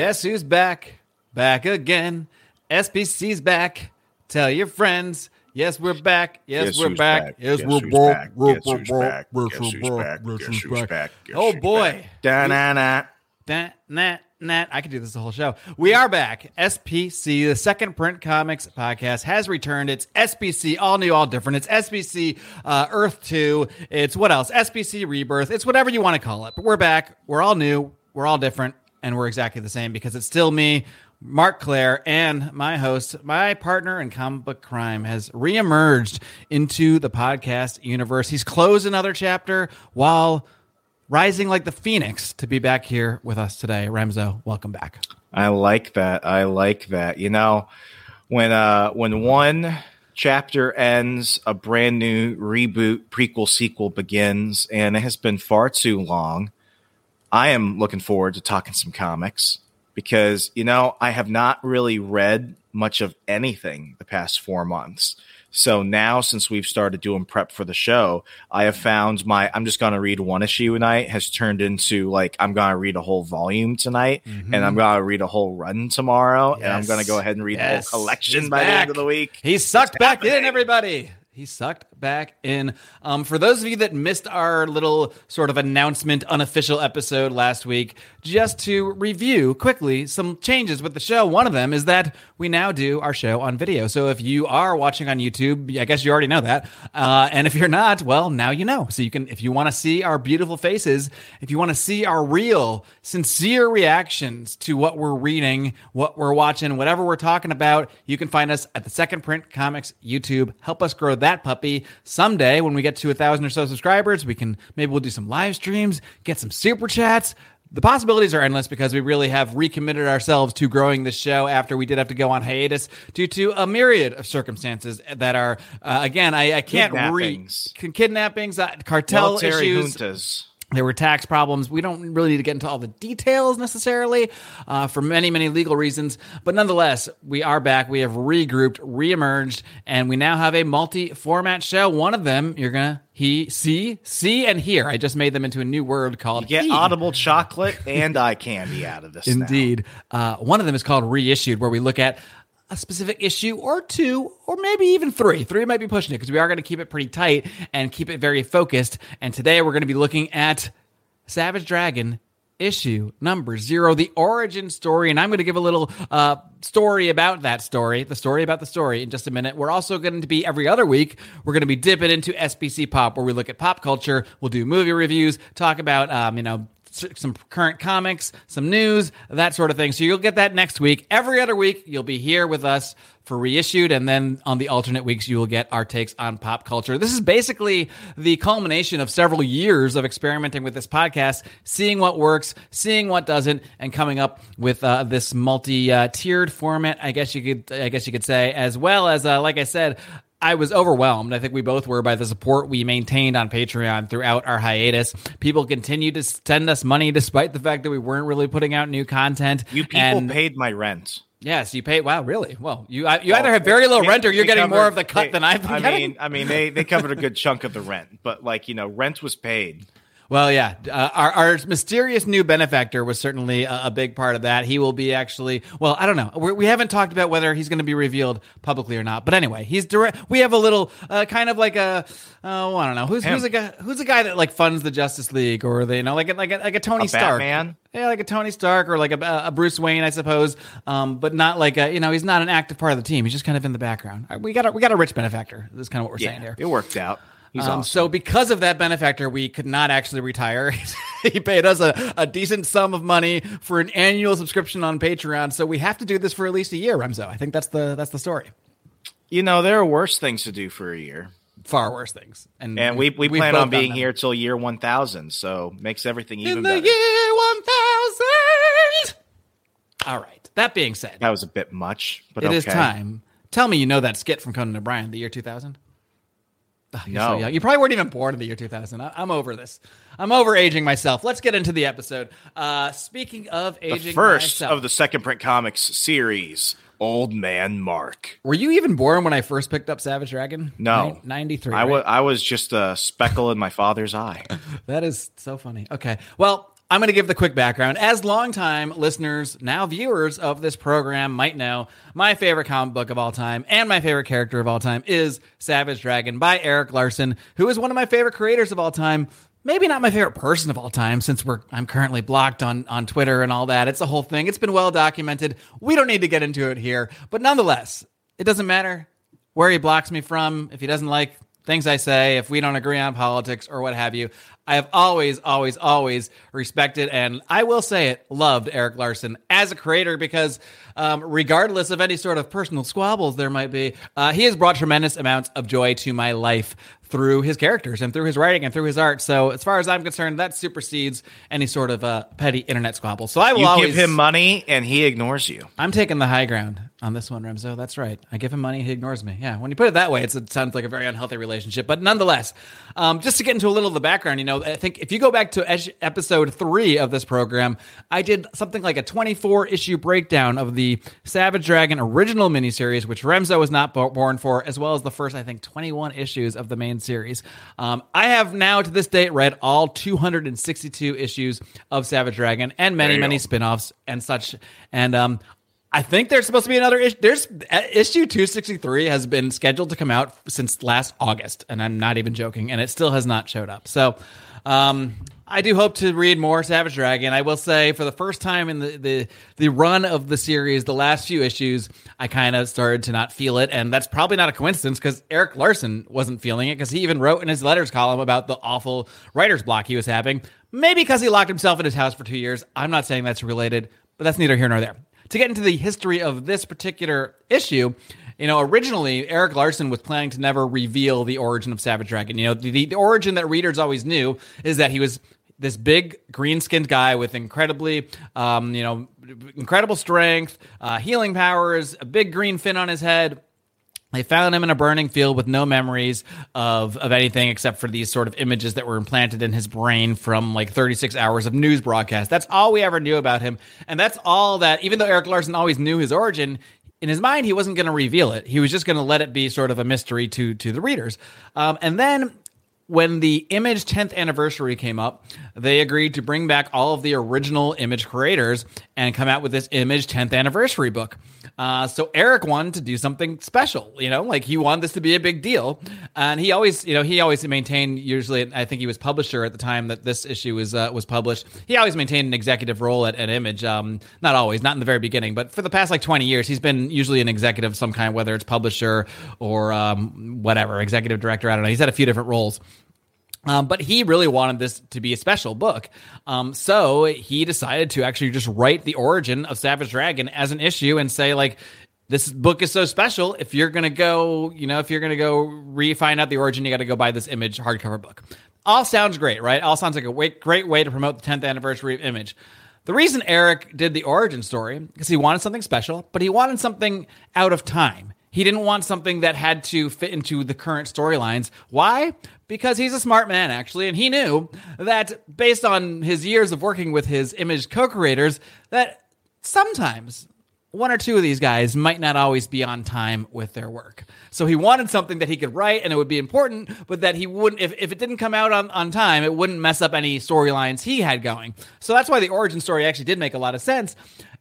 Guess who's back? Back again. SPC's back. Tell your friends. Yes, we're back. Yes, we're back. Yes, we're back. back? We're Guess back? Guess who's back? Guess who's back? Oh boy. back? Da-na-na. That, that, that. I could do this the whole show. We are back. SPC, the second print comics podcast, has returned. It's SPC, all new, all different. It's SPC uh, Earth 2. It's what else? SPC Rebirth. It's whatever you want to call it. But we're back. We're all new. We're all different. And we're exactly the same because it's still me, Mark Claire, and my host, my partner in comic book crime, has reemerged into the podcast universe. He's closed another chapter while rising like the phoenix to be back here with us today. Remzo, welcome back. I like that. I like that. You know, when uh when one chapter ends, a brand new reboot, prequel, sequel begins, and it has been far too long. I am looking forward to talking some comics because, you know, I have not really read much of anything the past four months. So now, since we've started doing prep for the show, I have found my I'm just going to read one issue tonight has turned into like I'm going to read a whole volume tonight, mm-hmm. and I'm going to read a whole run tomorrow, and I'm going to go ahead and read Yes. the whole collection He's by the end of the week. He sucked It's back in, happening. everybody. He sucked back in. Um, for those of you that missed our little sort of announcement, unofficial episode last week, just to review quickly some changes with the show. One of them is that we now do our show on video. So if you are watching on YouTube, I guess you already know that. Uh, and if you're not, well, now you know. So you can, if you want to see our beautiful faces, if you want to see our real, sincere reactions to what we're reading, what we're watching, whatever we're talking about, you can find us at the Second Print Comics YouTube. Help us grow that puppy. Someday, when we get to a thousand or so subscribers, we can maybe we'll do some live streams, get some super chats. The possibilities are endless because we really have recommitted ourselves to growing the show after we did have to go on hiatus due to a myriad of circumstances that are, uh, again, I, I can't read Kidnappings. kidnappings, uh, cartel Military issues. juntas. There were tax problems. We don't really need to get into all the details necessarily uh, for many, many legal reasons. But nonetheless, we are back. We have regrouped, reemerged, and we now have a multi format show. One of them you're going to he, see, see, and hear. I just made them into a new word called Get he. audible chocolate and eye candy out of this. Indeed. Uh, one of them is called Reissued, where we look at a specific issue or two, or maybe even three. Three might be pushing it because we are going to keep it pretty tight and keep it very focused. And today we're going to be looking at Savage Dragon issue number zero, the origin story. And I'm going to give a little uh, story about that story, the story about the story in just a minute. We're also going to be every other week, we're going to be dipping into SPC Pop, where we look at pop culture. We'll do movie reviews, talk about, um, you know, some current comics, some news, that sort of thing. So you'll get that next week. Every other week, you'll be here with us for reissued, and then on the alternate weeks, you will get our takes on pop culture. This is basically the culmination of several years of experimenting with this podcast, seeing what works, seeing what doesn't, and coming up with uh, this multi-tiered format. I guess you could, I guess you could say, as well as, uh, like I said. I was overwhelmed. I think we both were by the support we maintained on Patreon throughout our hiatus. People continued to send us money despite the fact that we weren't really putting out new content. You people And- paid my rent. Yes, you pay. Wow, really? Well, you you either have very low They- rent or you're getting more of the cut they- than I've been I getting. mean, I mean, they they covered a good chunk of the rent, but like you know, rent was paid. Well, yeah, uh, our, our mysterious new benefactor was certainly a, a big part of that. He will be actually, well, I don't know. We're, we haven't talked about whether he's going to be revealed publicly or not. But anyway, he's direct. We have a little, uh, kind of like a, oh, I don't know, who's who's a guy who's a guy that like funds the Justice League or the, you know, like a, like a, like a Tony A Stark, Batman? yeah, like a Tony Stark or like a, a Bruce Wayne, I suppose. Um, but not like a, you know, he's not an active part of the team. He's just kind of in the background. Uh, We got a, we got a rich benefactor. This is kind of what we're saying here. it worked out. He's um, awesome. So because of that benefactor, we could not actually retire. he paid us a, a decent sum of money for an annual subscription on Patreon. So we have to do this for at least a year, Remzo. I think that's the that's the story. You know, there are worse things to do for a year. Far worse things. And, and we, we, we plan on being here till year 1000. So makes everything even In the better. year 1000. All right. That being said, that was a bit much, but it okay. is time. Tell me you know that skit from Conan O'Brien, the year 2000. Oh, no, so you probably weren't even born in the year 2000. I, am over this. I'm over aging myself. Let's get into the episode. Uh, speaking of aging, the first myself, of the second print comics series, Old Man Mark. Were you even born when I first picked up Savage Dragon? No, ninety three. I was right? I was just a speckle in my father's eye. that is so funny. Okay, well, I'm going to give the quick background. As longtime listeners, now viewers of this program might know, my favorite comic book of all time and my favorite character of all time is Savage Dragon by Erik Larsen, who is one of my favorite creators of all time. Maybe not my favorite person of all time since we're I'm currently blocked on on Twitter and all that. It's a whole thing. It's been well documented. We don't need to get into it here, but nonetheless, it doesn't matter where he blocks me from, if he doesn't like things I say, if we don't agree on politics or what have you. I have always, always, always respected and I will say it, loved Erik Larsen as a creator because, um, regardless of any sort of personal squabbles there might be, uh, he has brought tremendous amounts of joy to my life through his characters and through his writing and through his art. So, as far as I'm concerned, that supersedes any sort of uh, petty internet squabble. So, I will You always give him money and he ignores you. I'm taking the high ground on this one, Remzo. That's right. I give him money, he ignores me. Yeah, when you put it that way, it's, it sounds like a very unhealthy relationship. But nonetheless, um, just to get into a little of the background, you know, I think if you go back to episode three of this program, I did something like a 24 issue breakdown of the Savage Dragon original miniseries, which Remzo was not bo- born for, as well as the first, I think, 21 issues of the main series. Um, I have now to this date read all 262 issues of Savage Dragon and many, Damn. many spin-offs and such. And um, I think there's supposed to be another issue. There's uh, issue 263 has been scheduled to come out since last August, and I'm not even joking, and it still has not showed up. So, um, I do hope to read more Savage Dragon. I will say, for the first time in the the, the run of the series, the last few issues, I kind of started to not feel it, and that's probably not a coincidence because Erik Larsen wasn't feeling it because he even wrote in his letters column about the awful writer's block he was having. Maybe because he locked himself in his house for two years. I'm not saying that's related, but that's neither here nor there to get into the history of this particular issue, you know, originally Erik Larsen was planning to never reveal the origin of Savage Dragon. You know, the, the origin that readers always knew is that he was this big green skinned guy with incredibly, um, you know, incredible strength, uh, healing powers, a big green fin on his head. They found him in a burning field with no memories of, of anything except for these sort of images that were implanted in his brain from like 36 hours of news broadcast. That's all we ever knew about him. And that's all that, even though Erik Larsen always knew his origin, in his mind, he wasn't going to reveal it. He was just going to let it be sort of a mystery to, to the readers. Um, and then when the Image 10th anniversary came up, they agreed to bring back all of the original Image creators and come out with this Image 10th anniversary book. Uh, so Erik wanted to do something special, you know, like he wanted this to be a big deal, and he always, you know, he always maintained. Usually, I think he was publisher at the time that this issue was uh, was published. He always maintained an executive role at, at Image. Um, not always, not in the very beginning, but for the past like twenty years, he's been usually an executive of some kind, whether it's publisher or um, whatever, executive director. I don't know. He's had a few different roles. Um, but he really wanted this to be a special book. Um, so he decided to actually just write the origin of Savage Dragon as an issue and say, like, this book is so special. If you're going to go, you know, if you're going to go re find out the origin, you got to go buy this image hardcover book. All sounds great, right? All sounds like a great way to promote the 10th anniversary of Image. The reason Erik did the origin story because he wanted something special, but he wanted something out of time. He didn't want something that had to fit into the current storylines. Why? Because he's a smart man, actually, and he knew that based on his years of working with his image co creators, that sometimes one or two of these guys might not always be on time with their work. So he wanted something that he could write and it would be important, but that he wouldn't, if, if it didn't come out on, on time, it wouldn't mess up any storylines he had going. So that's why the origin story actually did make a lot of sense.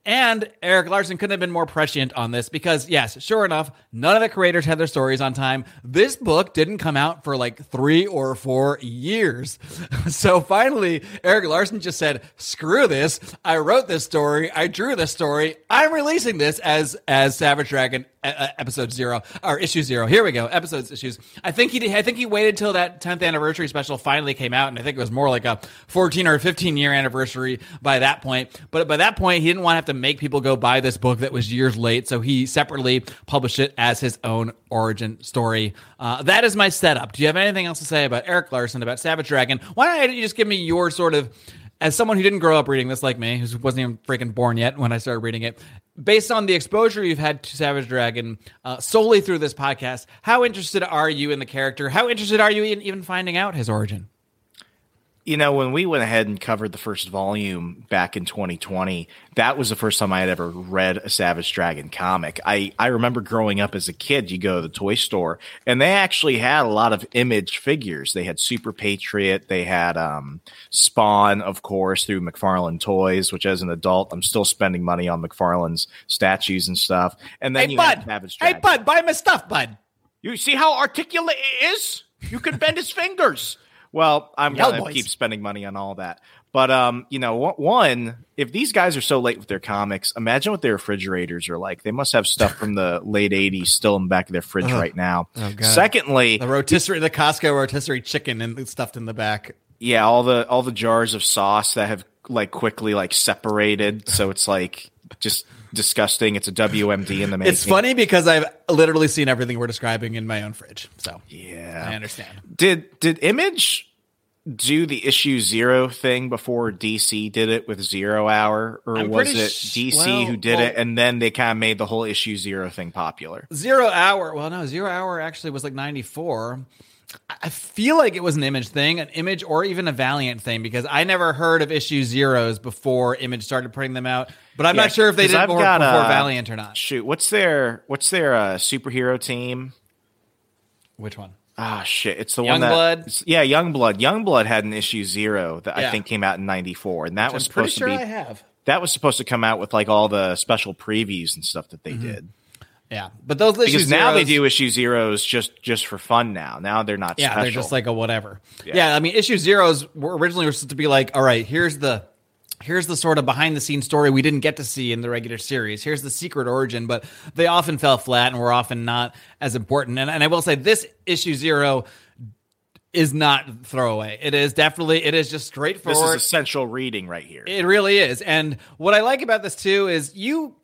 And Erik Larsen couldn't have been more prescient on this because, yes, sure enough, none of the creators had their stories on time. This book didn't come out for like three or four years. so finally, Erik Larsen just said, screw this. I wrote this story. I drew this story. I'm releasing this as, as Savage Dragon episode zero or issue zero. Here we go. Episodes issues. I think he did, I think he waited till that 10th anniversary special finally came out, and I think it was more like a 14 or 15 year anniversary by that point. But by that point, he didn't want to have to make people go buy this book that was years late, so he separately published it as his own origin story. Uh, that is my setup. Do you have anything else to say about Erik Larsen about Savage Dragon? Why don't you just give me your sort of as someone who didn't grow up reading this like me, who wasn't even freaking born yet when I started reading it, based on the exposure you've had to Savage Dragon uh, solely through this podcast, how interested are you in the character? How interested are you in even finding out his origin? You know, when we went ahead and covered the first volume back in 2020, that was the first time I had ever read a Savage Dragon comic. I, I remember growing up as a kid, you go to the toy store and they actually had a lot of image figures. They had Super Patriot, they had um, Spawn, of course, through McFarlane Toys, which as an adult, I'm still spending money on McFarlane's statues and stuff. And then hey, you bud, Savage Dragon. Hey, bud, buy my stuff, bud. You see how articulate it is? You can bend his fingers. Well, I'm gonna keep spending money on all that. But um, you know, one, if these guys are so late with their comics, imagine what their refrigerators are like. They must have stuff from the late '80s still in the back of their fridge right now. Oh, Secondly, the rotisserie, the Costco rotisserie chicken and stuffed in the back. Yeah, all the all the jars of sauce that have like quickly like separated, so it's like just disgusting. It's a WMD in the making. It's funny because I've literally seen everything we're describing in my own fridge. So yeah, I understand. Did did Image do the issue zero thing before DC did it with Zero Hour, or I'm was it DC well, who did well, it and then they kind of made the whole issue zero thing popular? Zero Hour. Well, no, Zero Hour actually was like ninety four. I feel like it was an image thing, an image or even a Valiant thing, because I never heard of issue zeros before Image started putting them out. But I'm yeah, not sure if they did more got, before uh, Valiant or not. Shoot, what's their what's their uh, superhero team? Which one? Ah, shit! It's the Young one that Blood? yeah, Young Blood. Young Blood had an issue zero that yeah. I think came out in '94, and that Which was I'm supposed sure to be. I have. That was supposed to come out with like all the special previews and stuff that they mm-hmm. did. Yeah, but those because zeros, now they do issue zeros just just for fun. Now, now they're not. Yeah, special. they're just like a whatever. Yeah. yeah, I mean, issue zeros were originally were supposed to be like, all right, here's the here's the sort of behind the scenes story we didn't get to see in the regular series. Here's the secret origin, but they often fell flat and were often not as important. And, and I will say this issue zero is not throwaway. It is definitely it is just straightforward. This is essential reading right here. It really is. And what I like about this too is you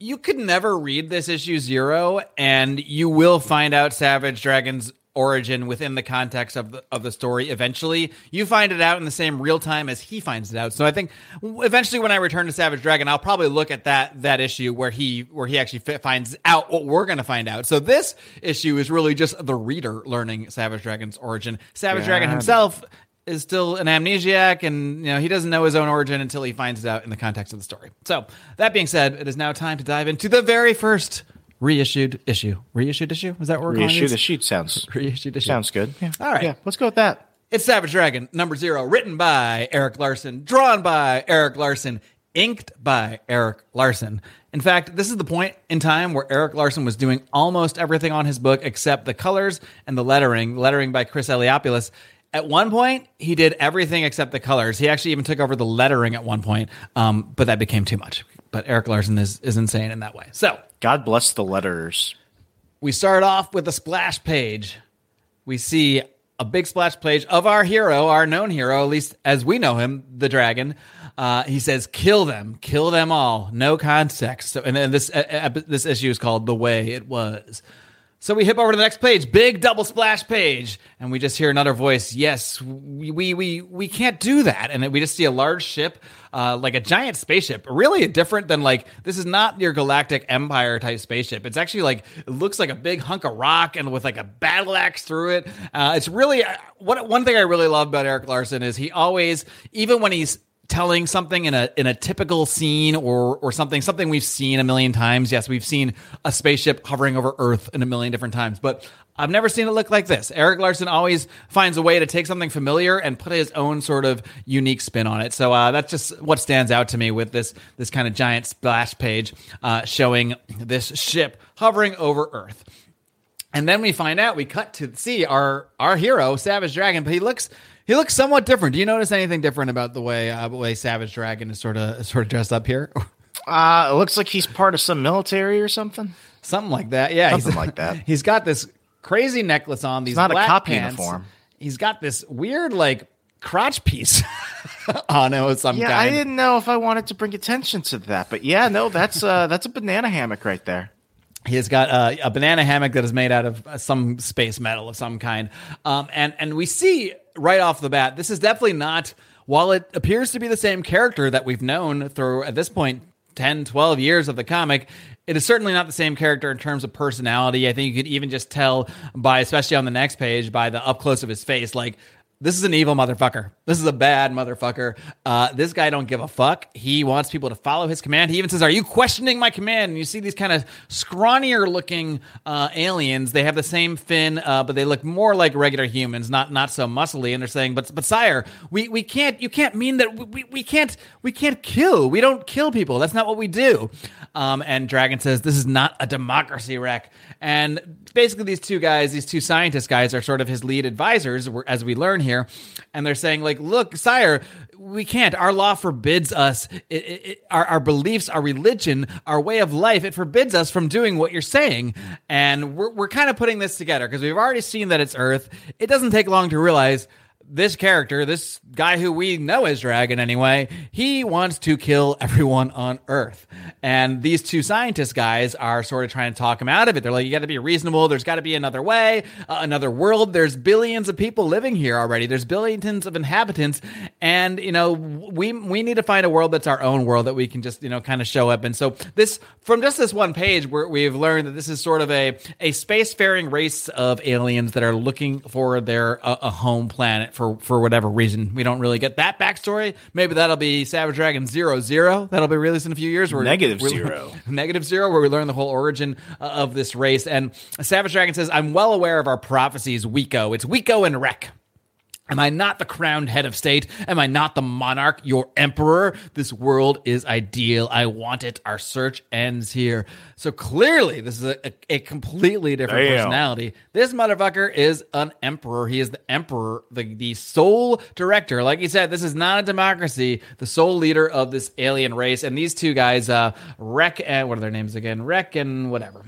you could never read this issue zero, and you will find out Savage Dragon's origin within the context of the, of the story eventually. You find it out in the same real time as he finds it out. So i think eventually when i return to savage dragon i'll probably look at that that issue where he where he actually finds out what we're going to find out. So this issue is really just the reader learning savage dragon's origin. Savage dragon himself is still an amnesiac and you know he doesn't know his own origin until he finds it out in the context of the story. So that being said, it is now time to dive into the very first reissued issue. Reissued issue? Is that what we're reissued issue? Sounds reissued issue. Sounds good. Yeah. All right. Yeah. Let's go with that. It's Savage Dragon number zero, written by Erik Larsen, drawn by Erik Larsen, inked by Erik Larsen. In fact, this is the point in time where Erik Larsen was doing almost everything on his book except the colors and the lettering, lettering by Chris Eliopoulos. At one point, he did everything except the colors. He actually even took over the lettering at one point, um, but that became too much. But Erik Larsen is, is insane in that way. So, God bless the letters. We start off with a splash page. We see a big splash page of our hero, our known hero, at least as we know him, the dragon. Uh, he says, "Kill them, kill them all, no context." So, and then this uh, uh, this issue is called "The Way It Was." So we hip over to the next page, big double splash page, and we just hear another voice. Yes, we we we, can't do that, and then we just see a large ship, uh, like a giant spaceship. Really different than like this is not your Galactic Empire type spaceship. It's actually like it looks like a big hunk of rock and with like a battle axe through it. Uh, it's really uh, what one thing I really love about Erik Larsen is he always, even when he's telling something in a in a typical scene or or something something we've seen a million times. Yes, we've seen a spaceship hovering over Earth in a million different times, but I've never seen it look like this. Erik Larsen always finds a way to take something familiar and put his own sort of unique spin on it. So uh, that's just what stands out to me with this this kind of giant splash page uh, showing this ship hovering over Earth. And then we find out we cut to see our our hero Savage Dragon, but he looks he looks somewhat different. Do you notice anything different about the way uh, the way Savage Dragon is sort of sort of dressed up here? Uh, it looks like he's part of some military or something. Something like that. Yeah, Something like that. He's got this crazy necklace on. These It's not a cop pants. uniform. He's got this weird like crotch piece on him of some Yeah, kind. I didn't know if I wanted to bring attention to that, but yeah, no, that's uh, that's a banana hammock right there. He's got uh, a banana hammock that is made out of uh, some space metal of some kind, um, and and we see right off the bat this is definitely not. While it appears to be the same character that we've known through at this point 10, 12 years of the comic, it is certainly not the same character in terms of personality. I think you could even just tell by, especially on the next page, by the up close of his face, like this is an evil motherfucker. This is a bad motherfucker. Uh, this guy don't give a fuck. He wants people to follow his command. He even says, "Are you questioning my command?" And you see these kind of scrawnier looking uh, aliens. They have the same fin, uh, but they look more like regular humans, not not so muscly. And they're saying, "But but sire, we, we can't. You can't mean that we, we can't we can't kill. We don't kill people. That's not what we do." Um, and Dragon says, "This is not a democracy, Rek." And basically, these two guys, these two scientist guys, are sort of his lead advisors, as we learn here. And they're saying, like, look, sire, we can't. Our law forbids us. It, it, it, our, our beliefs, our religion, our way of life, it forbids us from doing what you're saying. And we're, we're kind of putting this together because we've already seen that it's Earth. It doesn't take long to realize this character, this guy who we know as Dragon anyway, he wants to kill everyone on Earth. And these two scientist guys are sort of trying to talk him out of it. They're like, you got to be reasonable. There's got to be another way, uh, another world. There's billions of people living here already. There's billions of inhabitants. And, you know, we, we need to find a world that's our own world that we can just, you know, kind of show up. And so this, from just this one page, where we've learned that this is sort of a, a spacefaring race of aliens that are looking for their, a, a home planet for for whatever reason. We don't really get that backstory. Maybe that'll be Savage Dragon Zero Zero. That'll be released in a few years. Where Negative Zero. Negative Zero, where we learn the whole origin uh, of this race. And Savage Dragon says, "I'm well aware of our prophecies, Wiko. It's Wiko and Rek." Am I not the crowned head of state? Am I not the monarch, your emperor? This world is ideal. I want it. Our search ends here. So clearly, this is a, a, a completely different Damn. personality. This motherfucker is an emperor. He is the emperor, the, the sole director. Like you said, this is not a democracy. The sole leader of this alien race. And these two guys, uh, Rek and what are their names again? Rek and whatever.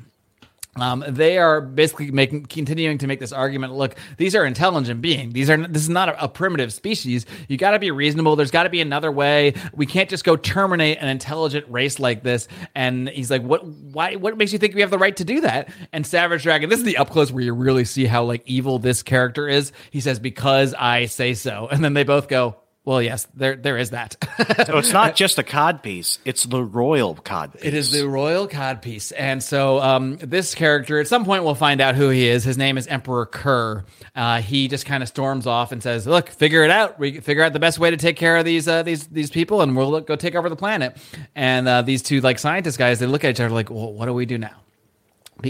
Um, they are basically making, continuing to make this argument. Look, these are intelligent beings. These are. This is not a, a primitive species. You got to be reasonable. There's got to be another way. We can't just go terminate an intelligent race like this. And he's like, "What? Why? What makes you think we have the right to do that?" And Savage Dragon. This is the up close where you really see how like evil this character is. He says, "Because I say so." And then they both go, "Well, yes, there there is that." So it's not just a cod piece; it's the royal cod piece. It is the royal codpiece. And so um, this character, at some point, we'll find out who he is. His name is Emperor Kurr. Uh, he just kind of storms off and says, "Look, figure it out. We figure out the best way to take care of these uh, these these people, and we'll look, go take over the planet." And uh, these two like scientist guys, they look at each other like, "Well, what do we do now?"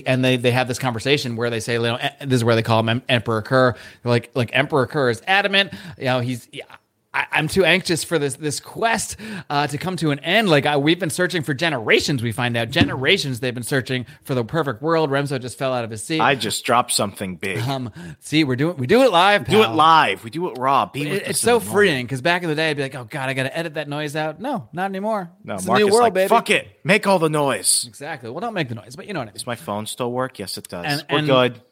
And they, they have this conversation where they say, you know, eh, this is where they call him Emperor Kurr. They're like, like Emperor Kurr is adamant. You know, he's, yeah, I, I'm too anxious for this this quest uh, to come to an end. Like I, we've been searching for generations. We find out generations they've been searching for the perfect world. Remzo just fell out of his seat. I just dropped something big. um, see, we're doing we do it live. do it live. We do it raw. Be It- it's so freeing because back in the day, I'd be like, "Oh God, I got to edit that noise out." No, not anymore. No, it's a new world, like, baby. fuck it. Make all the noise. Exactly. Well, don't make the noise, but you know what I mean. Does my phone still work? Yes, it does. And- We're and- good.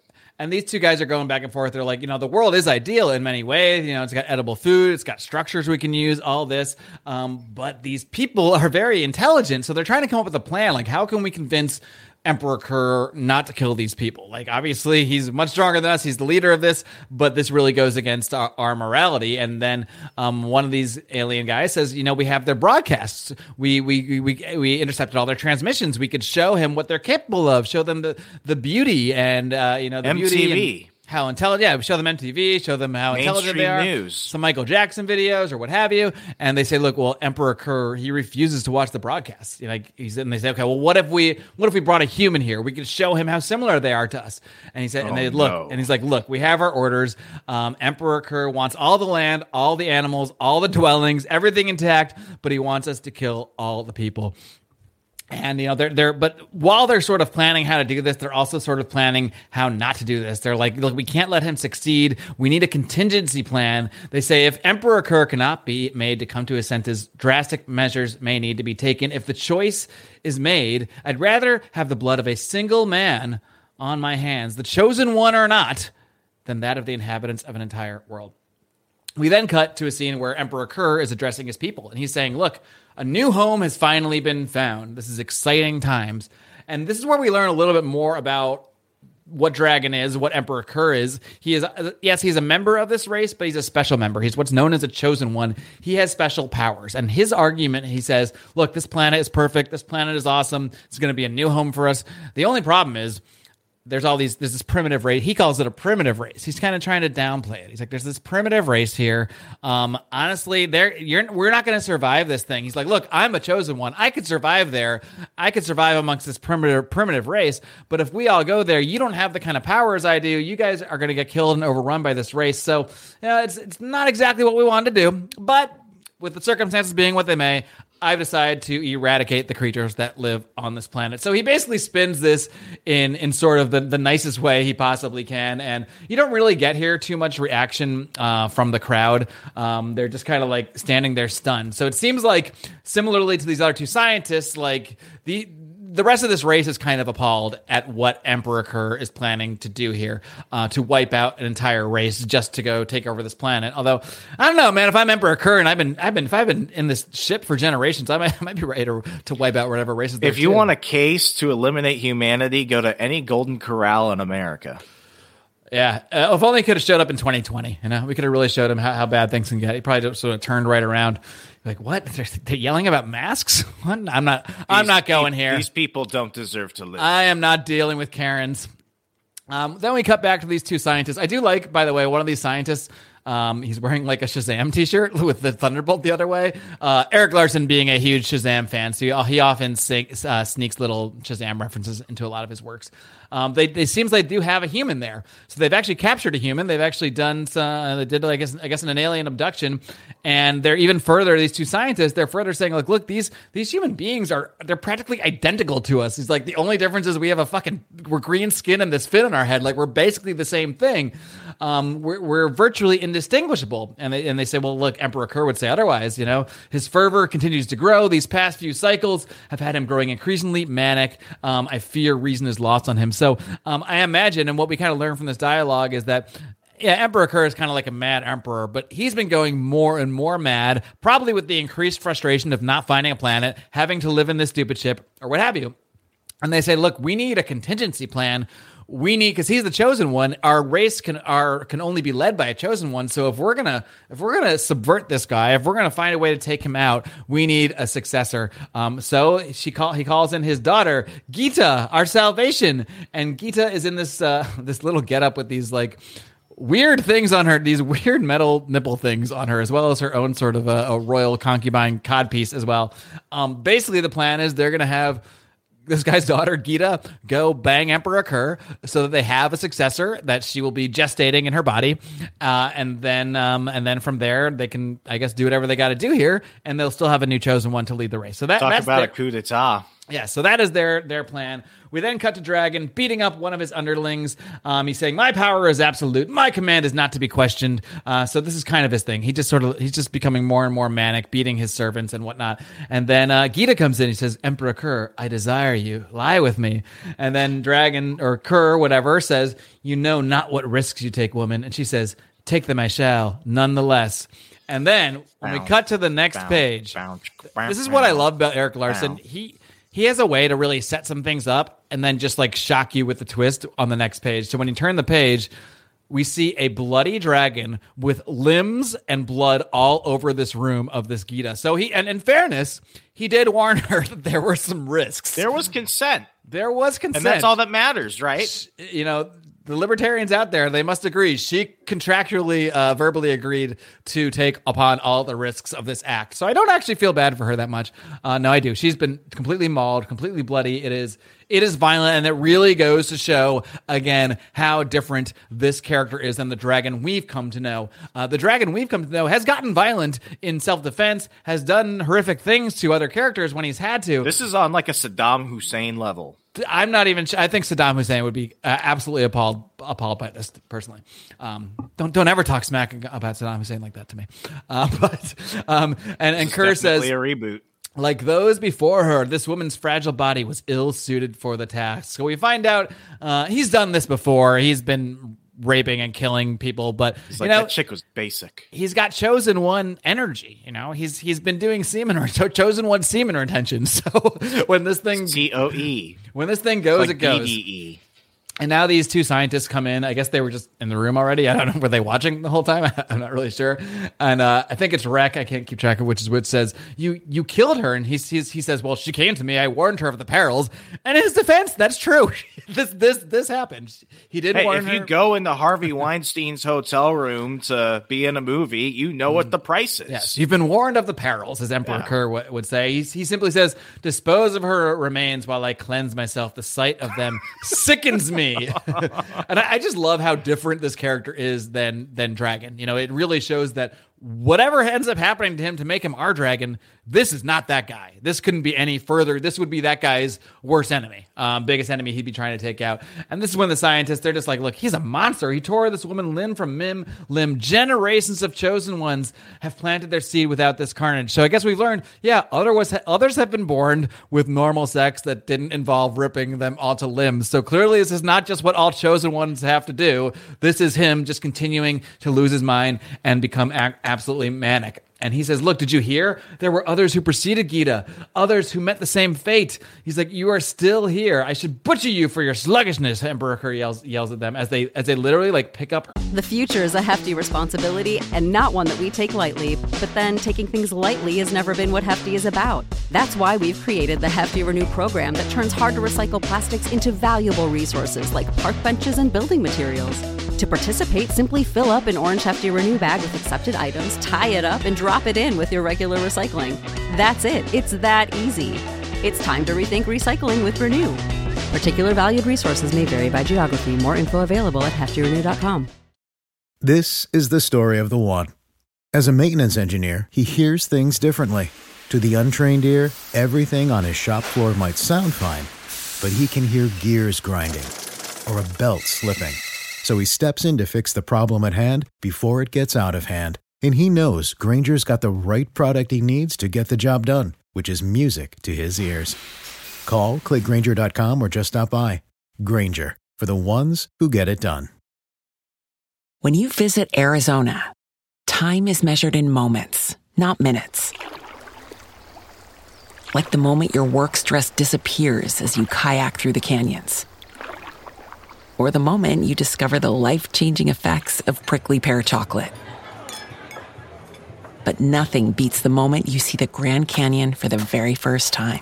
And these two guys are going back and forth. They're like, you know, the world is ideal in many ways. You know, it's got edible food, it's got structures we can use, all this. Um, but these people are very intelligent, so they're trying to come up with a plan. Like, how can we convince Emperor Kurr not to kill these people. Like, obviously, he's much stronger than us. He's the leader of this, but this really goes against our, our morality. And then um, one of these alien guys says, you know, we have their broadcasts. We, we, we, we intercepted all their transmissions. We could show him what they're capable of, show them the, the beauty and, uh, you know, the beauty. And, how intelligent. Yeah, we show them MTV, show them how intelligent they are. news. Some Michael Jackson videos or what have you, and they say, "Look, well, Emperor Kurr he refuses to watch the broadcast." You know, like he's and they say, "Okay, well, what if we what if we brought a human here? We could show him how similar they are to us." And he said, and Oh, they look, no. and he's like, "Look, we have our orders. Um, Emperor Kurr wants all the land, all the animals, all the dwellings, everything intact, but he wants us to kill all the people." And you know they're they're but while they're sort of planning how to do this, they're also sort of planning how not to do this. They're like, look, we can't let him succeed. We need a contingency plan. They say if Emperor Kurr cannot be made to come to his senses, drastic measures may need to be taken. If the choice is made, I'd rather have the blood of a single man on my hands, the chosen one or not, than that of the inhabitants of an entire world. We then cut to a scene where Emperor Kurr is addressing his people, and he's saying, "Look, a new home has finally been found. This is exciting times." And this is where we learn a little bit more about what Dragon is, what Emperor Kurr is. He is yes, he's a member of this race, but he's a special member. He's what's known as a chosen one. He has special powers. And his argument, he says, "Look, this planet is perfect. This planet is awesome. It's going to be a new home for us. The only problem is there's all these there's this primitive race. He calls it a primitive race. He's kind of trying to downplay it. He's like there's this primitive race here. Um honestly there you're we're not going to survive this thing. He's like look i'm a chosen one. I could survive there. I could survive amongst this primitive primitive race. But if we all go there you don't have the kind of powers i do. You guys are going to get killed and overrun by this race. So yeah it's it's not exactly what we wanted to do. But with the circumstances being what they may, I've decided to eradicate the creatures that live on this planet. So he basically spins this in in sort of the, the nicest way he possibly can, and you don't really get here too much reaction uh, from the crowd. Um, they're just kind of like standing there stunned. So it seems like similarly to these other two scientists, like the the rest of this race is kind of appalled at what Emperor Kurr is planning to do here, uh, to wipe out an entire race just to go take over this planet. Although I don't know, man, if I'm Emperor Kurr and I've been, I've been, if I've been in this ship for generations, I might, I might be ready to, to wipe out whatever races. If you want a case to eliminate humanity, go to any Golden Corral in America. yeah, uh, if only he could have showed up in 2020. You know, we could have really showed him how, how bad things can get. He probably just sort of turned right around. Like, what? They're, they're yelling about masks? What? I'm not. I'm not going here. These people don't deserve to live. I am not dealing with Karens. Um, then we cut back to these two scientists. I do like, by the way, one of these scientists. Um, he's wearing like a Shazam T-shirt with the Thunderbolt the other way. Uh, Erik Larsen being a huge Shazam fan, so he, he often sneaks, uh, sneaks little Shazam references into a lot of his works. Um, they, it seems they do have a human there, so they've actually captured a human. They've actually done some, they did I guess I guess an alien abduction, and they're even further. These two scientists they're further saying like, look, these these human beings are they're practically identical to us. He's like the only difference is we have a fucking we're green skin and this fin in our head. Like we're basically the same thing. Um, we're, we're virtually indistinguishable. And they and they say, well, look, Emperor Kurr would say otherwise. You know, his fervor continues to grow. These past few cycles have had him growing increasingly manic. Um, I fear reason is lost on him. So um, I imagine, and what we kind of learn from this dialogue is that yeah, Emperor Kurr is kind of like a mad emperor, but he's been going more and more mad, probably with the increased frustration of not finding a planet, having to live in this stupid ship, or what have you. And they say, look, we need a contingency plan. We need because he's the chosen one. Our race can our can only be led by a chosen one. So if we're gonna if we're gonna subvert this guy, if we're gonna find a way to take him out, we need a successor. Um, so she call he calls in his daughter Gita, our salvation, and Gita is in this uh, this little getup with these like weird things on her, these weird metal nipple things on her, as well as her own sort of a, a royal concubine codpiece as well. Um, basically, the plan is they're going to have this guy's daughter Gita go bang Emperor Kurr so that they have a successor that she will be gestating in her body, uh, and then um, and then from there they can I guess do whatever they got to do here, and they'll still have a new chosen one to lead the race. So that Talk that's about their- a coup d'état. Yeah, so that is their their plan. We then cut to Dragon beating up one of his underlings. Um, he's saying, "My power is absolute. My command is not to be questioned." Uh, so this is kind of his thing. He just sort of he's just becoming more and more manic, beating his servants and whatnot. And then uh, Gita comes in. He says, "Emperor Kurr, I desire you. Lie with me." And then Dragon or Kurr, whatever, says, "You know not what risks you take, woman." And she says, "Take them I shall, nonetheless." And then when we cut to the next bounce, page, bounce, this bounce, is what I love about Erik Larsen. bounce. He he has a way to really set some things up and then just like shock you with the twist on the next page. So when you turn the page, we see a bloody dragon with limbs and blood all over this room of this Gita. So he, and in fairness, he did warn her that there were some risks. There was consent. There was consent. And that's all that matters, right? You know, the libertarians out there, they must agree. She contractually, uh, verbally agreed to take upon all the risks of this act. So I don't actually feel bad for her that much. Uh, no, I do. She's been completely mauled, completely bloody. It is it is violent, and it really goes to show again how different this character is than the dragon we've come to know. Uh, the dragon we've come to know has gotten violent in self defense, has done horrific things to other characters when he's had to. This is on like a Saddam Hussein level. I'm not even. I think Saddam Hussein would be uh, absolutely appalled appalled by this personally. Um, don't don't ever talk smack about Saddam Hussein like that to me. Uh, but um, and and Kurr says a reboot. Like those before her, this woman's fragile body was ill suited for the task. So we find out uh, he's done this before. He's been raping and killing people, but It's you like know, that chick was basic. he's got chosen one energy. You know, he's he's been doing semen or chosen one semen retention. So when this thing C O E. when this thing goes, Like it goes. BDE. And now these two scientists come in. I guess they were just in the room already. I don't know. Were they watching the whole time? I'm not really sure. And uh, I think it's Rek. I can't keep track of which is which. Says you you killed her, and he's, he's he says, well, she came to me. I warned her of the perils. And in his defense, that's true. this this this happened. He did Hey, warn if her. you go into Harvey Weinstein's hotel room to be in a movie, you know what the price is. Mm. Yes, you've been warned of the perils, as Emperor Kurr w- would say. He, he simply says, "Dispose of her remains while I cleanse myself. The sight of them sickens me." and I, I just love how different this character is than than Dragon. You know, it really shows that whatever ends up happening to him to make him our dragon, this is not that guy. This couldn't be any further. This would be that guy's worst enemy, um, biggest enemy he'd be trying to take out. And this is when the scientists they're just like, look, he's a monster. He tore this woman limb from limb, limb. Generations of chosen ones have planted their seed without this carnage. So I guess we've learned, yeah, other was, others have been born with normal sex that didn't involve ripping them all to limbs. So clearly, this is not just what all chosen ones have to do. This is him just continuing to lose his mind and become ac- absolutely manic. And he says, Look, did you hear? There were others who preceded Gita, others who met the same fate. He's like, You are still here. I should butcher you for your sluggishness. Emperor Kurr yells, yells at them as they as they literally like pick up The future is a hefty responsibility and not one that we take lightly. But then taking things lightly has never been what Hefty is about. That's why we've created the Hefty Renew program that turns hard to recycle plastics into valuable resources like park benches and building materials. To participate, simply fill up an orange Hefty Renew bag with accepted items, tie it up, and drop it in with your regular recycling. That's it. It's that easy. It's time to rethink recycling with Renew. Particular valued resources may vary by geography. More info available at heftyrenew.com. This is the story of the one. As a maintenance engineer, he hears things differently. To the untrained ear, everything on his shop floor might sound fine, but he can hear gears grinding or a belt slipping. So he steps in to fix the problem at hand before it gets out of hand. And he knows Grainger's got the right product he needs to get the job done, which is music to his ears. Call, clickgrainger.com, or just stop by. Grainger, for the ones who get it done. When you visit Arizona, time is measured in moments, not minutes. Like the moment your work stress disappears as you kayak through the canyons. Or the moment you discover the life changing effects of prickly pear chocolate. But nothing beats the moment you see the Grand Canyon for the very first time.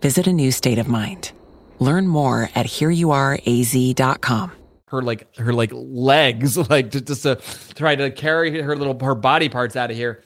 Visit a new state of mind. Learn more at hereyouareaz.com. her like her like legs like just, just to try to carry her little her body parts out of here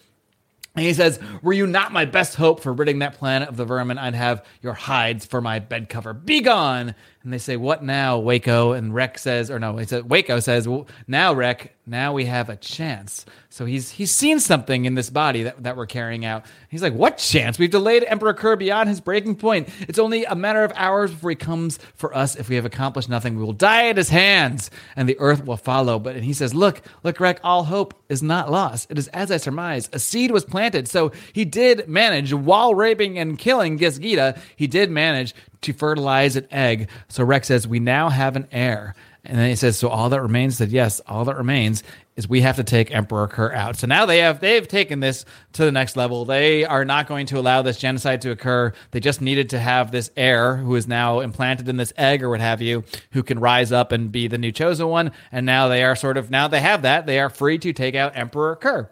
and he says, Were you not my best hope for ridding that planet of the vermin? I'd have your hides for my bed cover. Be gone. And they say, What now, Waco? And Rek says, or no, he said Waco says, well, now Rek, now we have a chance. So he's he's seen something in this body that, that we're carrying out. He's like, What chance? We've delayed Emperor Kurr beyond his breaking point. It's only a matter of hours before he comes for us. If we have accomplished nothing, we will die at his hands, and the earth will follow. But and he says, Look, look, Rek, all hope is not lost. It is as I surmise. A seed was planted. So he did manage, while raping and killing Gisgita, he did manage to fertilize an egg. So Rex says, We now have an heir. And then he says, "So all that remains." Said, "Yes, all that remains is we have to take Emperor Kurr out." So now they have they've taken this to the next level. They are not going to allow this genocide to occur. They just needed to have this heir who is now implanted in this egg or what have you, who can rise up and be the new chosen one. And now they are sort of now they have that. They are free to take out Emperor Kurr.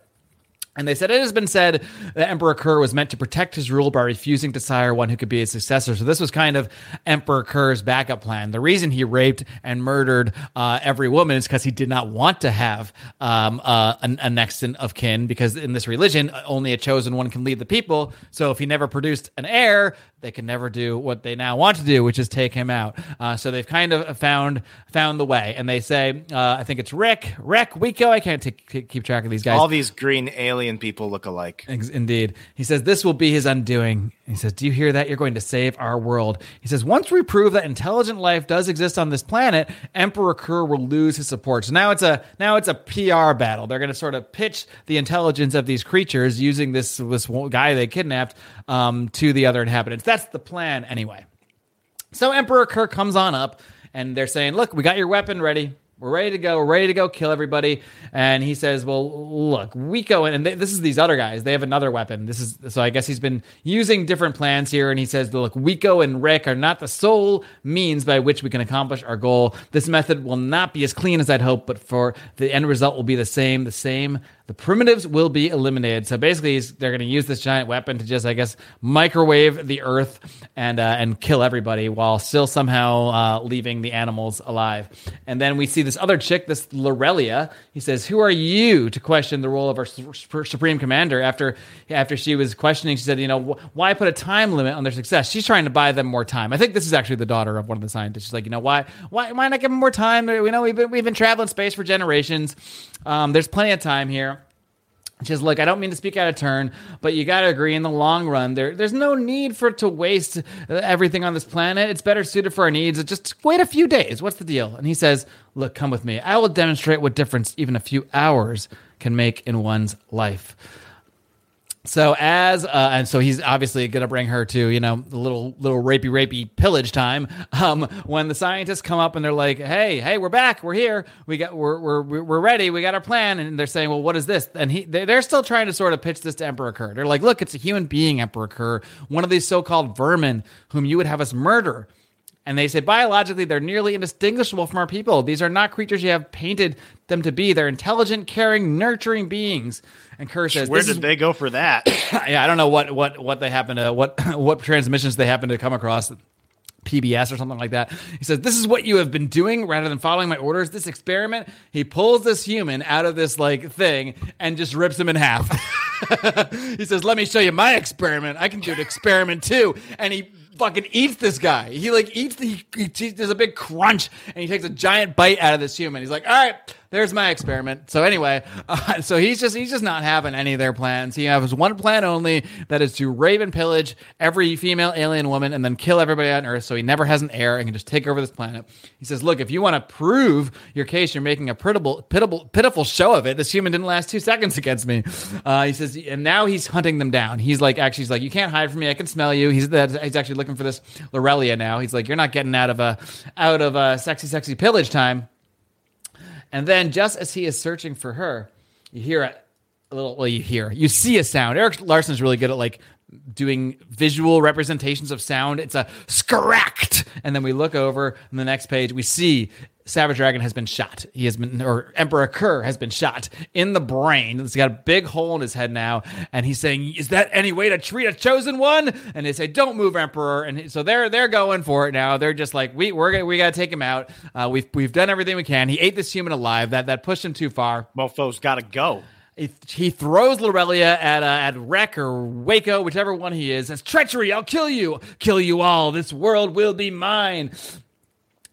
And they said it has been said that Emperor Kurr was meant to protect his rule by refusing to sire one who could be his successor. So this was kind of Emperor Kurr's backup plan. The reason he raped and murdered uh, every woman is because he did not want to have um, uh, a, a next of kin. Because in this religion, only a chosen one can lead the people. So if he never produced an heir, they can never do what they now want to do, which is take him out. Uh, so they've kind of found found the way, and they say, uh, I think it's Rek, Rek, Wiko. I can't t- keep track of these guys. All these green alien people look alike. Indeed, he says this will be his undoing. He says, "Do you hear that? You're going to save our world." He says, "Once we prove that intelligent life does exist on this planet, Emperor Kurr will lose his support." So now it's a now it's a PR battle. They're going to sort of pitch the intelligence of these creatures using this this guy they kidnapped um, to the other inhabitants. That's the plan, anyway. So Emperor Kurr comes on up, and they're saying, "Look, we got your weapon ready. We're ready to go. We're ready to go kill everybody. And he says, "Well, look, we go in, and they, this is these other guys. They have another weapon. This is so. I guess he's been using different plans here. And he says, look, Wiko and Rek are not the sole means by which we can accomplish our goal. This method will not be as clean as I'd hope, but for the end result will be the same. The same the primitives will be eliminated. So basically, they're going to use this giant weapon to just, I guess, microwave the Earth and uh, and kill everybody while still somehow uh, leaving the animals alive. And then we see this other chick, this Lorelia. He says, "Who are you to question the role of our supreme commander?" After after she was questioning, she said, "You know, why put a time limit on their success?" She's trying to buy them more time. I think this is actually the daughter of one of the scientists. She's like, "You know, why why why not give them more time? We know we've been we've been traveling space for generations. Um, there's plenty of time here." She says, "Look, I don't mean to speak out of turn, but you got to agree. In the long run, there there's no need for to waste uh, everything on this planet. It's better suited for our needs. Just wait a few days. What's the deal?" And he says, "Look, come with me. I will demonstrate what difference even a few hours can make in one's life." So as uh, and so he's obviously going to bring her to you know the little little rapey rapey pillage time. Um, when the scientists come up and they're like, "Hey, hey, we're back, we're here, we got we're we're we're ready, we got our plan," and they're saying, "Well, what is this?" And he they're still trying to sort of pitch this to Emperor Kurr. They're like, "Look, it's a human being, Emperor Kurr, one of these so-called vermin whom you would have us murder." And they say biologically, they're nearly indistinguishable from our people. These are not creatures you have painted them to be. They're intelligent, caring, nurturing beings. And Kurr says, "Where did is, they go for that?" yeah, I don't know what what what they happen to what what transmissions they happen to come across. PBS or something like that. He says, This is what you have been doing rather than following my orders. This experiment, he pulls this human out of this like thing and just rips him in half. he says, Let me show you my experiment. I can do an experiment too. And he fucking eats this guy. He like eats the, he, he, there's a big crunch and he takes a giant bite out of this human. He's like, all right, there's my experiment. So anyway, uh, so he's just he's just not having any of their plans. He has one plan only that is to rape and pillage every female alien woman and then kill everybody on Earth. So he never has an heir and can just take over this planet. He says, look, if you want to prove your case, you're making a pitiful, pitiful, pitiful show of it. This human didn't last two seconds against me. Uh, he says, and now he's hunting them down. He's like, actually, he's like, you can't hide from me. I can smell you. He's he's actually looking for this Lorelia now. He's like, you're not getting out of a out of a sexy, sexy pillage time. And then, just as he is searching for her, you hear a, a little. Well, you hear, you see a sound. Erik Larsen's really good at like doing visual representations of sound. It's a scracked, and then we look over on the next page. We see Savage Dragon has been shot. He has been, or Emperor Kurr has been shot in the brain. He's got a big hole in his head now, and he's saying, "Is that any way to treat a chosen one?" And they say, "Don't move, Emperor." And so they're they're going for it now. They're just like, "We we're we got to take him out. Uh, we've we've done everything we can. He ate this human alive. That that pushed him too far. Mofo's got to go." He, he throws Lorelia at uh, at Rek or Waco, whichever one he is. It's treachery. I'll kill you. Kill you all. This world will be mine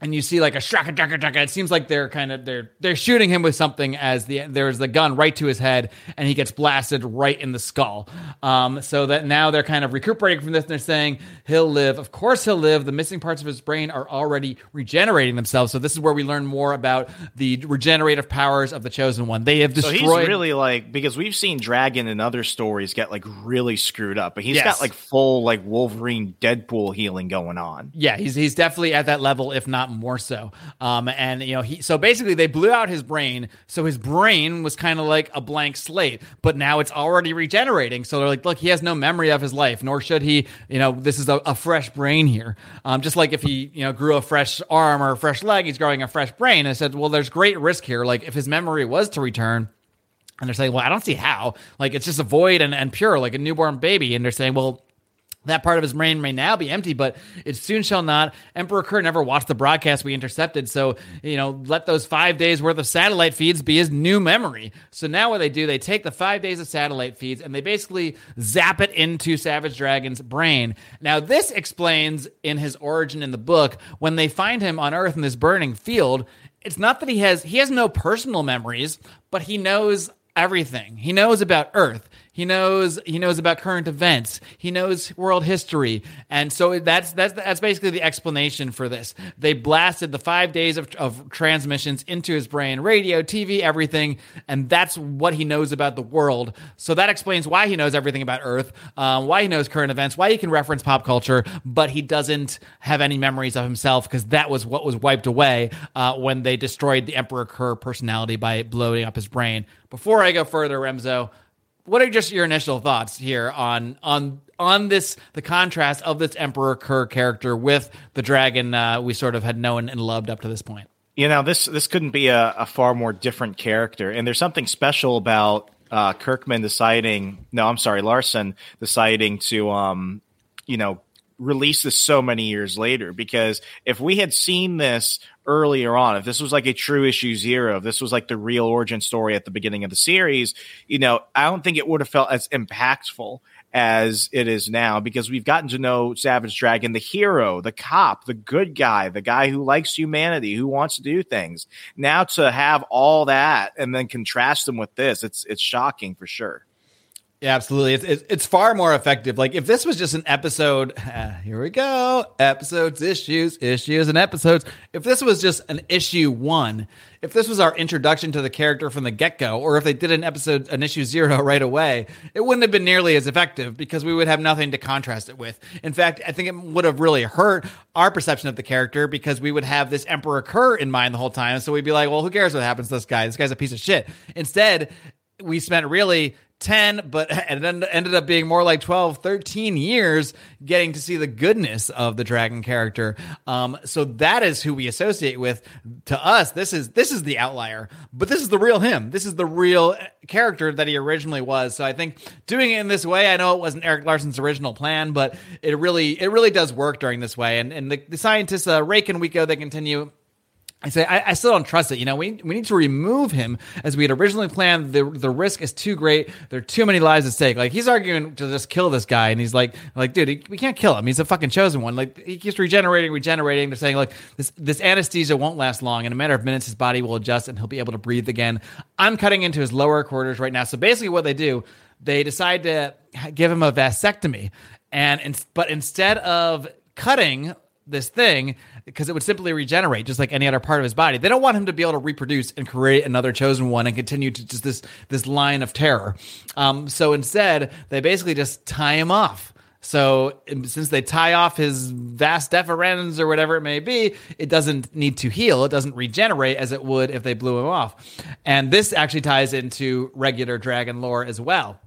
and you see like a shaka shaka shaka. It seems like they're kind of they're they're shooting him with something as the there's the gun right to his head and he gets blasted right in the skull. Um, so that now they're kind of recuperating from this and they're saying he'll live. Of course he'll live. The missing parts of his brain are already regenerating themselves. So this is where we learn more about the regenerative powers of the chosen one. They have destroyed. So he's really like because we've seen Dragon in other stories get like really screwed up, but he's yes. got like full like Wolverine Deadpool healing going on. Yeah, he's he's definitely at that level, if not not more so. Um, and you know, he so basically they blew out his brain, so his brain was kind of like a blank slate, but now it's already regenerating. So they're like, look, he has no memory of his life, nor should he. You know, this is a, a fresh brain here. Um, just like if he you know grew a fresh arm or a fresh leg, he's growing a fresh brain. And I said, well, there's great risk here. Like if his memory was to return. And they're saying, well, I don't see how. Like, it's just a void and, and pure, like a newborn baby. And they're saying, well, that part of his brain may now be empty, but it soon shall not. Emperor Kurr never watched the broadcast we intercepted, so you know, let those five days worth of satellite feeds be his new memory. So now what they do, they take the five days of satellite feeds and they basically zap it into Savage Dragon's brain. Now this explains in his origin in the book when they find him on Earth in this burning field. It's not that he has he has no personal memories, but he knows everything. He knows about Earth. He knows he knows about current events. He knows world history, and so that's that's that's basically the explanation for this. They blasted the five days of, of transmissions into his brain, radio, TV, everything, and that's what he knows about the world. So that explains why he knows everything about Earth, um, why he knows current events, why he can reference pop culture, but he doesn't have any memories of himself because that was what was wiped away uh, when they destroyed the Emperor Kurr personality by blowing up his brain. Before I go further, Remzo what are just your initial thoughts here on on on this the contrast of this Emperor Kurr character with the dragon uh, we sort of had known and loved up to this point? You know, this this couldn't be a, a far more different character, and there's something special about uh, Kirkman deciding. No, I'm sorry, Larsen deciding to um, you know release this so many years later because if we had seen this earlier on, if this was like a true issue zero, if this was like the real origin story at the beginning of the series, you know, I don't think it would have felt as impactful as it is now because we've gotten to know Savage Dragon, the hero, the cop, the good guy, the guy who likes humanity, who wants to do things. Now to have all that and then contrast them with this, it's it's shocking for sure. Yeah, absolutely. It's, it's, it's far more effective. Like if this was just an episode, uh, here we go, episodes, issues, issues, and episodes. If this was just an issue one, if this was our introduction to the character from the get go, or if they did an episode, an issue zero right away, it wouldn't have been nearly as effective because we would have nothing to contrast it with. In fact, I think it would have really hurt our perception of the character because we would have this Emperor Kurr in mind the whole time. So we'd be like, well, who cares what happens to this guy? This guy's a piece of shit. Instead, we spent really 10 but it ended up being more like 12 13 years getting to see the goodness of the dragon character. Um, so that is who we associate with. To us this is this is the outlier but this is the real him. This is the real character that he originally was. So i think doing it in this way i know it wasn't Erik Larsen's original plan but it really it really does work during this way. And and the, the scientists uh, Rek and Weko they continue I say I, I, still don't trust it. You know, we we need to remove him as we had originally planned. The the risk is too great. There are too many lives at stake. Like he's arguing to just kill this guy, and he's like, like, dude, he, we can't kill him. He's a fucking chosen one. Like he keeps regenerating, regenerating. They're saying like this this anesthesia won't last long. In a matter of minutes, his body will adjust and he'll be able to breathe again. I'm cutting into his lower quarters right now. So basically, what they do, they decide to give him a vasectomy, and in, but instead of cutting this thing because it would simply regenerate just like any other part of his body. They don't want him to be able to reproduce and create another chosen one and continue to just this this line of terror. Um, so instead, they basically just tie him off. So since they tie off his vas deferens or whatever it may be, it doesn't need to heal. It doesn't regenerate as it would if they blew him off. And this actually ties into regular dragon lore as well.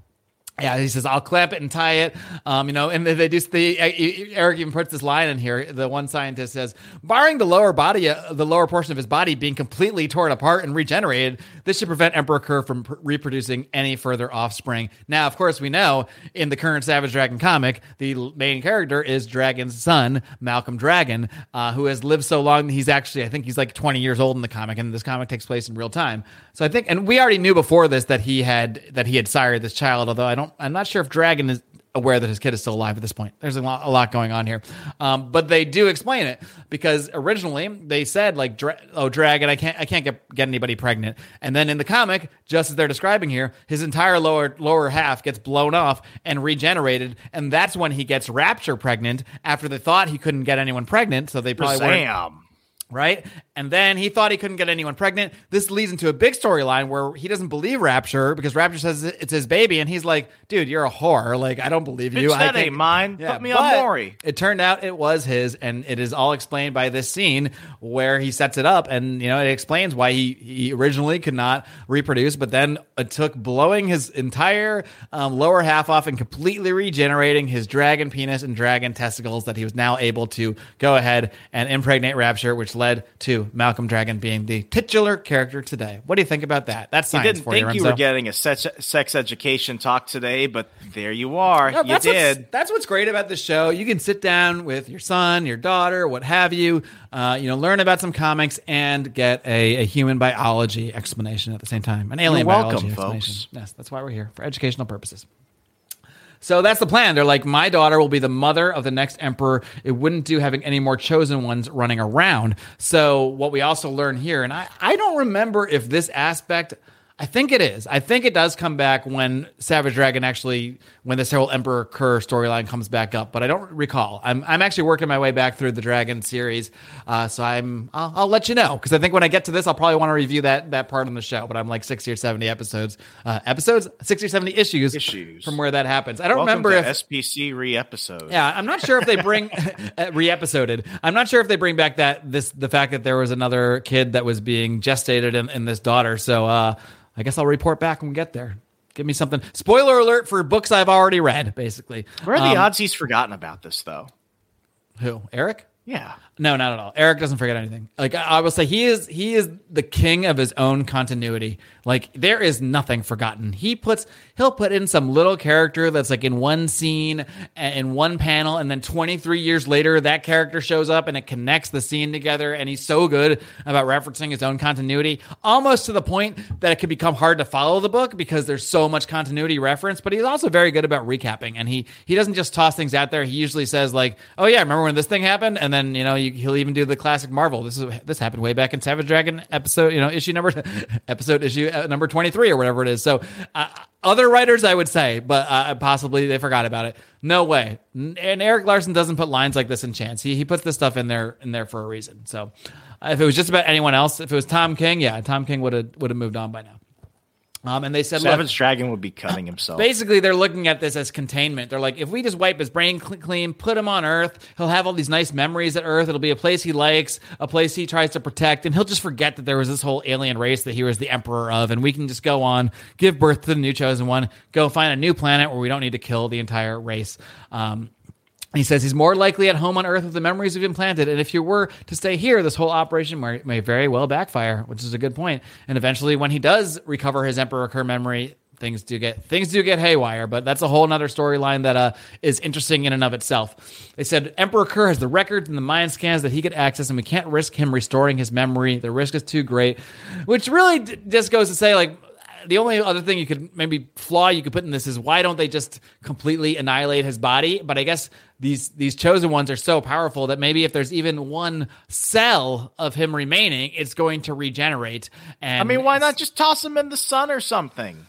Yeah, he says I'll clamp it and tie it. Um, you know, and they just the Erik even puts this line in here. The one scientist says, barring the lower body, uh, the lower portion of his body being completely torn apart and regenerated, this should prevent Emperor Kurr from pr- reproducing any further offspring. Now, of course, we know in the current Savage Dragon comic, the main character is Dragon's son, Malcolm Dragon, uh, who has lived so long. He's actually, I think, he's like 20 years old in the comic, and this comic takes place in real time. So I think, and we already knew before this that he had that he had sired this child. Although I don't, I'm not sure if Dragon is aware that his kid is still alive at this point. There's a lot, a lot going on here, um, but they do explain it because originally they said like, Dra- "Oh, Dragon, I can't, I can't get get anybody pregnant." And then in the comic, just as they're describing here, his entire lower lower half gets blown off and regenerated, and that's when he gets Rapture pregnant after they thought he couldn't get anyone pregnant. So they probably Sam right? And then he thought he couldn't get anyone pregnant. This leads into a big storyline where he doesn't believe Rapture because Rapture says it's his baby, and he's like, "Dude, you're a whore. Like, I don't believe you. Bitch, I that think- ain't mine. Yeah, Put me on Maury. It turned out it was his, and it is all explained by this scene where he sets it up, and you know it explains why he he originally could not reproduce, but then it took blowing his entire um, lower half off and completely regenerating his dragon penis and dragon testicles that he was now able to go ahead and impregnate Rapture, which led to Malcolm Dragon being the titular character today. What do you think about that? That's You science didn't think you, you were getting a sex, sex education talk today, but there you are. No, you that's What's, did. that's what's great about the show. You can sit down with your son, your daughter, what have you. Uh, you know, learn about some comics and get a, a human biology explanation at the same time. An alien welcome, biology folks. explanation. Yes, that's why we're here for educational purposes. So that's the plan. They're like, my daughter will be the mother of the next emperor. It wouldn't do having any more chosen ones running around. So what we also learn here, and I, I don't remember if this aspect. I think it is. I think it does come back when Savage Dragon actually, when this whole Emperor Kurr storyline comes back up, but I don't recall. I'm, I'm actually working my way back through the Dragon series, uh, so I'm I'll, I'll let you know because I think when I get to this, I'll probably want to review that that part on the show. But I'm like sixty or seventy episodes, uh, episodes, sixty or seventy issues, Issues. from where that happens. I don't Welcome remember if SPC re episode. yeah, I'm not sure if they bring re-episoded. I'm not sure if they bring back that this the fact that there was another kid that was being gestated in, in this daughter. So uh, I guess I'll report back when we get there. Give me something. Spoiler alert for books I've already read. Basically, Where are the Um, odds he's forgotten about this, though? Who? Erik? Yeah. No, not at all. Erik doesn't forget anything. Like I I will say, he is he is the king of his own continuity. Like there is nothing forgotten. He puts he'll put in some little character that's like in one scene in one panel, and then 23 years later, that character shows up and it connects the scene together. And he's so good about referencing his own continuity, almost to the point that it could become hard to follow the book because there's so much continuity reference. But he's also very good about recapping, and he he doesn't just toss things out there. He usually says like, "Oh yeah, remember when this thing happened?" And then you know you, he'll even do the classic Marvel. This is this happened way back in Savage Dragon episode, you know, issue number episode issue uh, number 23 or whatever it is. So uh, other writers, I would say, but uh, possibly they forgot about it. No way. And Erik Larsen doesn't put lines like this in chance. He he puts this stuff in there in there for a reason. So if it was just about anyone else, if it was Tom King, yeah, Tom King would have would have moved on by now. Um, and they said, Savage Dragon would be cutting himself. Basically, they're looking at this as containment. They're like, if we just wipe his brain clean, put him on Earth, he'll have all these nice memories at Earth. It'll be a place he likes, a place he tries to protect, and he'll just forget that there was this whole alien race that he was the emperor of. And we can just go on, give birth to the new chosen one, go find a new planet where we don't need to kill the entire race. Um, he says he's more likely at home on Earth with the memories we've implanted. And if you were to stay here, this whole operation may, may very well backfire, which is a good point. And eventually, when he does recover his Emperor Kurr memory, things do get things do get haywire. But that's a whole other storyline that uh, is interesting in and of itself. They said Emperor Kurr has the records and the mind scans that he could access, and we can't risk him restoring his memory. The risk is too great. Which really d- just goes to say, like, the only other thing you could maybe flaw you could put in this is why don't they just completely annihilate his body? But I guess these these chosen ones are so powerful that maybe if there's even one cell of him remaining, it's going to regenerate. And I mean, why not just toss him in the sun or something?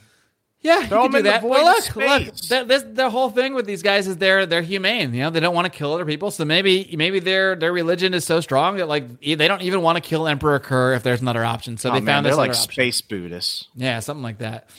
Yeah, Throw you him do that. Well, look, look. The, this, the whole thing with these guys is they're they're humane. You know, they don't want to kill other people. So maybe maybe their their religion is so strong that like they don't even want to kill Emperor Kurr if there's another option. So Oh, they man, found they're this like space Buddhists. Yeah, something like that.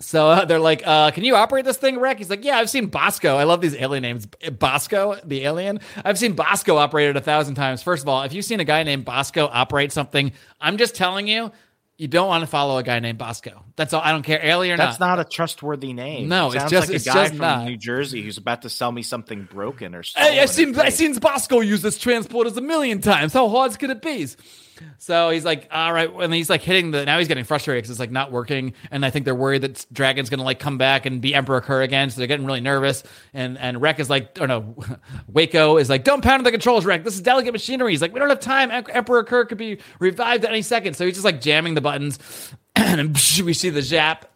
So uh, they're like, uh, "Can you operate this thing, Rek?" He's like, "Yeah, I've seen Bosco. I love these alien names. Bosco, the alien. I've seen Bosco operated a thousand times. First of all, if you've seen a guy named Bosco operate something, I'm just telling you, you don't want to follow a guy named Bosco. That's all. I don't care, alien or That's not. not a trustworthy name. No, It it's sounds just- like it's a guy from not. New Jersey who's about to sell me something broken or something. Hey, I've seen I've seen Bosco use this transporters a million times. How hard could it be? So he's like, all right, and he's like hitting the. Now he's getting frustrated because it's like not working, and I think they're worried that Dragon's gonna like come back and be Emperor Kurr again. So they're getting really nervous. And and Rek is like, oh no, Waco is like, don't pound on the controls, Rek. This is delicate machinery. He's like, we don't have time. Emperor Kurr could be revived at any second. So he's just like jamming the buttons, and we see the zap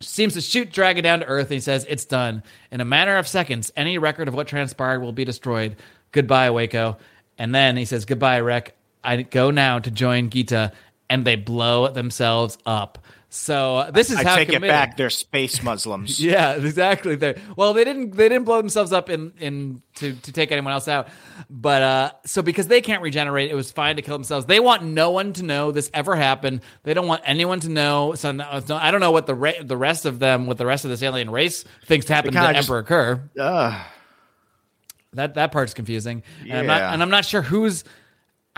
seems to shoot Dragon down to Earth. And he says, It's done. In a matter of seconds, any record of what transpired will be destroyed. Goodbye, Waco. And then he says, Goodbye, Rek. I go now to join Gita and they blow themselves up. So this is I how take committed. it back. They're space Muslims. Yeah, exactly. They well, they didn't they didn't blow themselves up in in to to take anyone else out, but uh, so because they can't regenerate, it was fine to kill themselves. They want no one to know this ever happened. They don't want anyone to know. So no, I don't know what the re- the rest of them, what the rest of this alien race thinks happened to just- Emperor Kurr. Ugh. That that part's confusing, and I'm not Yeah. and I'm not sure who's.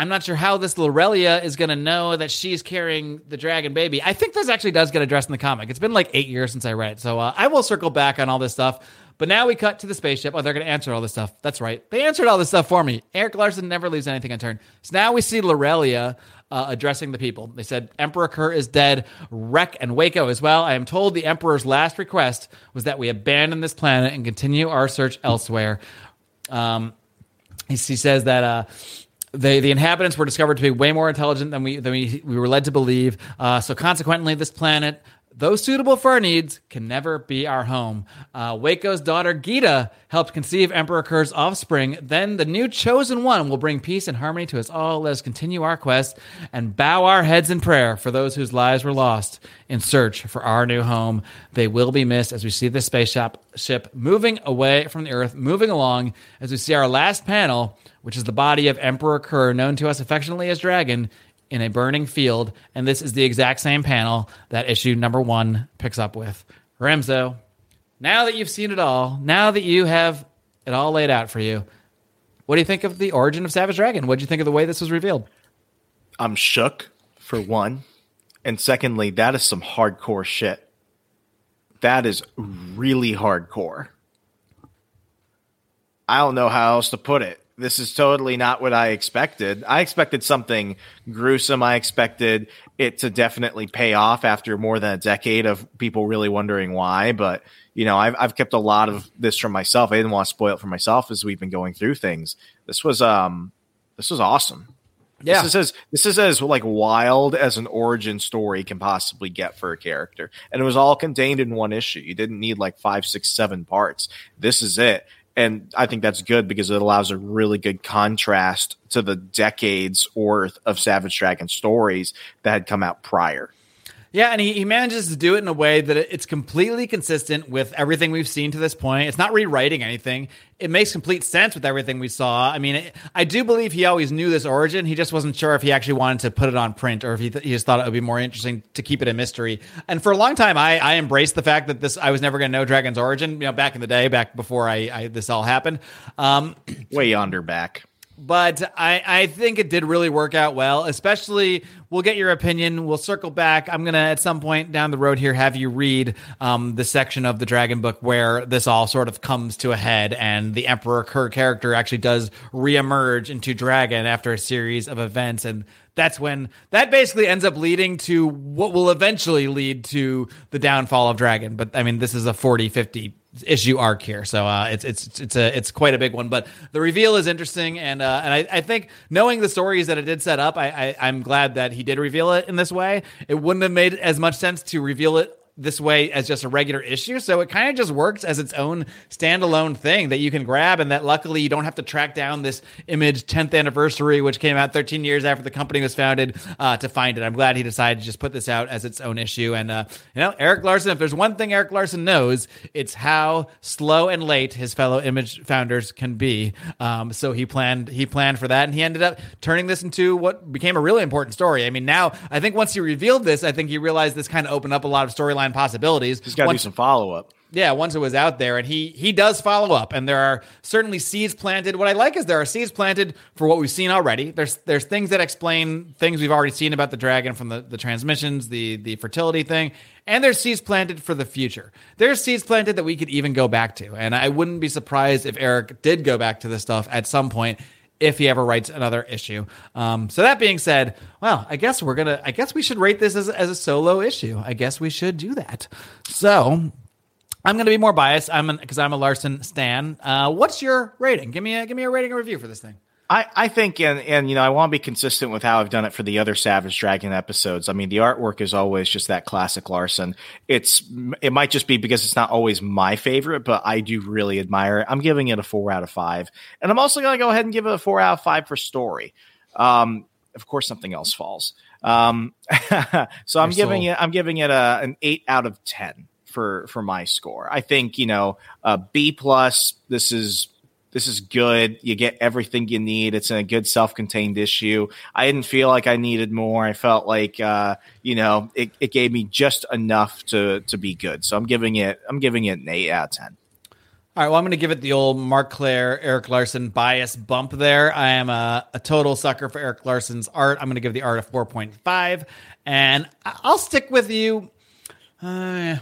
I'm not sure how this Lorelia is going to know that she's carrying the dragon baby. I think this actually does get addressed in the comic. It's been like eight years since I read it, so uh, I will circle back on all this stuff. But now we cut to the spaceship. Oh, they're going to answer all this stuff. That's right. They answered all this stuff for me. Erik Larsen never leaves anything unturned. So now we see Lorelia uh, addressing the people. They said, Emperor Kurr is dead. Rek and Waco as well. I am told the Emperor's last request was that we abandon this planet and continue our search elsewhere. Um, he, he says that uh, they, the inhabitants were discovered to be way more intelligent than we than we, we were led to believe. Uh, so consequently, this planet, though suitable for our needs, can never be our home. Uh, Waco's daughter Gita helped conceive Emperor Kurr's offspring. Then the new chosen one will bring peace and harmony to us all. Let us continue our quest and bow our heads in prayer for those whose lives were lost in search for our new home. They will be missed as we see the spaceship ship moving away from the Earth, moving along as we see our last panel, which is the body of Emperor Kurr, known to us affectionately as Dragon, in a burning field. And this is the exact same panel that issue number one picks up with. Remzo, now that you've seen it all, now that you have it all laid out for you, what do you think of the origin of Savage Dragon? What do you think of the way this was revealed? I'm shook for one, and secondly, that is some hardcore shit. That is really hardcore. I don't know how else to put it. This is totally not what I expected. I expected something gruesome. I expected it to definitely pay off after more than a decade of people really wondering why. But you know, I've I've kept a lot of this from myself. I didn't want to spoil it for myself as we've been going through things. This was um, this was awesome. Yeah. This is as this is as like wild as an origin story can possibly get for a character. And it was all contained in one issue. You didn't need like five, six, seven parts. This is it. And I think that's good because it allows a really good contrast to the decades worth of Savage Dragon stories that had come out prior. Yeah, and he, he manages to do it in a way that it's completely consistent with everything we've seen to this point. It's not rewriting anything. It makes complete sense with everything we saw. I mean, it, I do believe he always knew this origin. He just wasn't sure if he actually wanted to put it on print or if he, th- he just thought it would be more interesting to keep it a mystery. And for a long time, I, I embraced the fact that this I was never going to know Dragon's origin. You know, back in the day, back before I, I this all happened. Um, Way yonder back. But I, I think it did really work out well. Especially, we'll get your opinion. We'll circle back. I'm gonna at some point down the road here have you read um, the section of the Dragon Book where this all sort of comes to a head, and the Emperor Kurr character actually does reemerge into Dragon after a series of events, and that's when that basically ends up leading to what will eventually lead to the downfall of Dragon. But I mean, this is a 40, 50 issue arc here, so uh, it's it's it's a it's quite a big one. But the reveal is interesting, and uh, and I, I think knowing the stories that it did set up, I, I I'm glad that he did reveal it in this way. It wouldn't have made as much sense to reveal it this way as just a regular issue. So it kind of just works as its own standalone thing that you can grab, and that luckily you don't have to track down this image 10th anniversary, which came out 13 years after the company was founded, uh, to find it. I'm glad he decided to just put this out as its own issue. And uh, you know, Erik Larsen, if there's one thing Erik Larsen knows, it's how slow and late his fellow image founders can be. Um, so he planned he planned for that, and he ended up turning this into what became a really important story. I mean, now I think once he revealed this, I think he realized this kind of opened up a lot of storyline possibilities. He's got to do some follow up. yeah, once it was out there, and he he does follow up, and there are certainly seeds planted. What I like is there are seeds planted for what we've seen already. There's there's things that explain things we've already seen about the dragon from the, the transmissions, the the fertility thing, and there's seeds planted for the future. There's seeds planted that we could even go back to, and I wouldn't be surprised if Erik did go back to this stuff at some point if he ever writes another issue. Um, so that being said, well, I guess we're gonna. I guess we should rate this as, as a solo issue. I guess we should do that. So I'm to be more biased. I'm because I'm a Larsen stan. Uh, what's your rating? Give me a give me a rating and review for this thing. I, I think, and, and you know, I want to be consistent with how I've done it for the other Savage Dragon episodes. I mean, the artwork is always just that classic Larsen. It's it might just be because it's not always my favorite, but I do really admire it. I'm giving it a four out of five, and I'm also going to go ahead and give it a four out of five for story. Um, of course, something else falls. Um, so I'm Your giving soul. it I'm giving it a an eight out of ten for for my score. I think you know a B plus. This is this is good. You get everything you need. It's in a good self-contained issue. I didn't feel like I needed more. I felt like uh, you know it, it gave me just enough to to be good. So I'm giving it I'm giving it an eight out of ten. All right, well, I'm going to give it the old Mark Claire, Erik Larsen bias bump there. I am a, a total sucker for Erik Larsen's art. I'm going to give the art a 4.5, and I'll stick with you. Uh,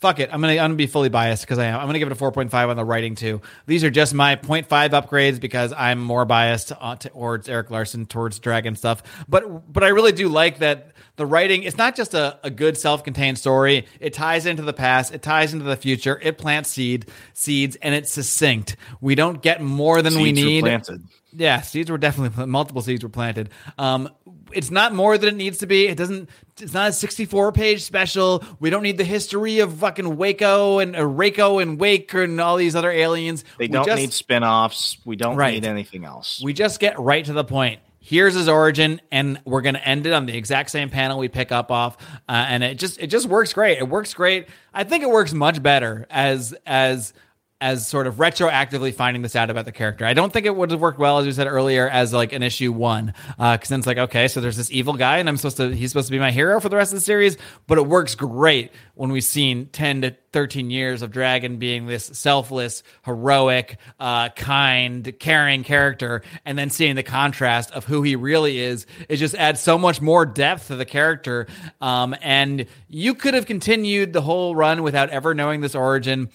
fuck it. I'm going to I'm gonna be fully biased because I am. I'm going to give it a 4.5 on the writing, too. These are just my 0.5 upgrades because I'm more biased uh, towards Erik Larsen, towards Dragon stuff. But, but I really do like that the writing it's not just a, a good self-contained story it ties into the past it ties into the future it plants seed seeds and it's succinct we don't get more than we Seeds were need planted. yeah seeds were definitely multiple seeds were planted um it's not more than it needs to be it doesn't it's not a 64 page special we don't need the history of fucking waco and uh, Reiko and wake and all these other aliens They We don't just- need spin-offs. We don't Right. need anything else. we just get right to the point. Here's his origin, and we're going to end it on the exact same panel we pick up off, uh, and it just it just works great. It works great. I think it works much better as as as sort of retroactively finding this out about the character. I don't think it would have worked well, as you said earlier, as like an issue one, because then it's like okay, so there's this evil guy, and I'm supposed to he's supposed to be my hero for the rest of the series. But it works great when we've seen ten to thirteen years of Dragon being this selfless, heroic, uh, kind, caring character, and then seeing the contrast of who he really is. It just adds so much more depth to the character. Um, and you could have continued the whole run without ever knowing this origin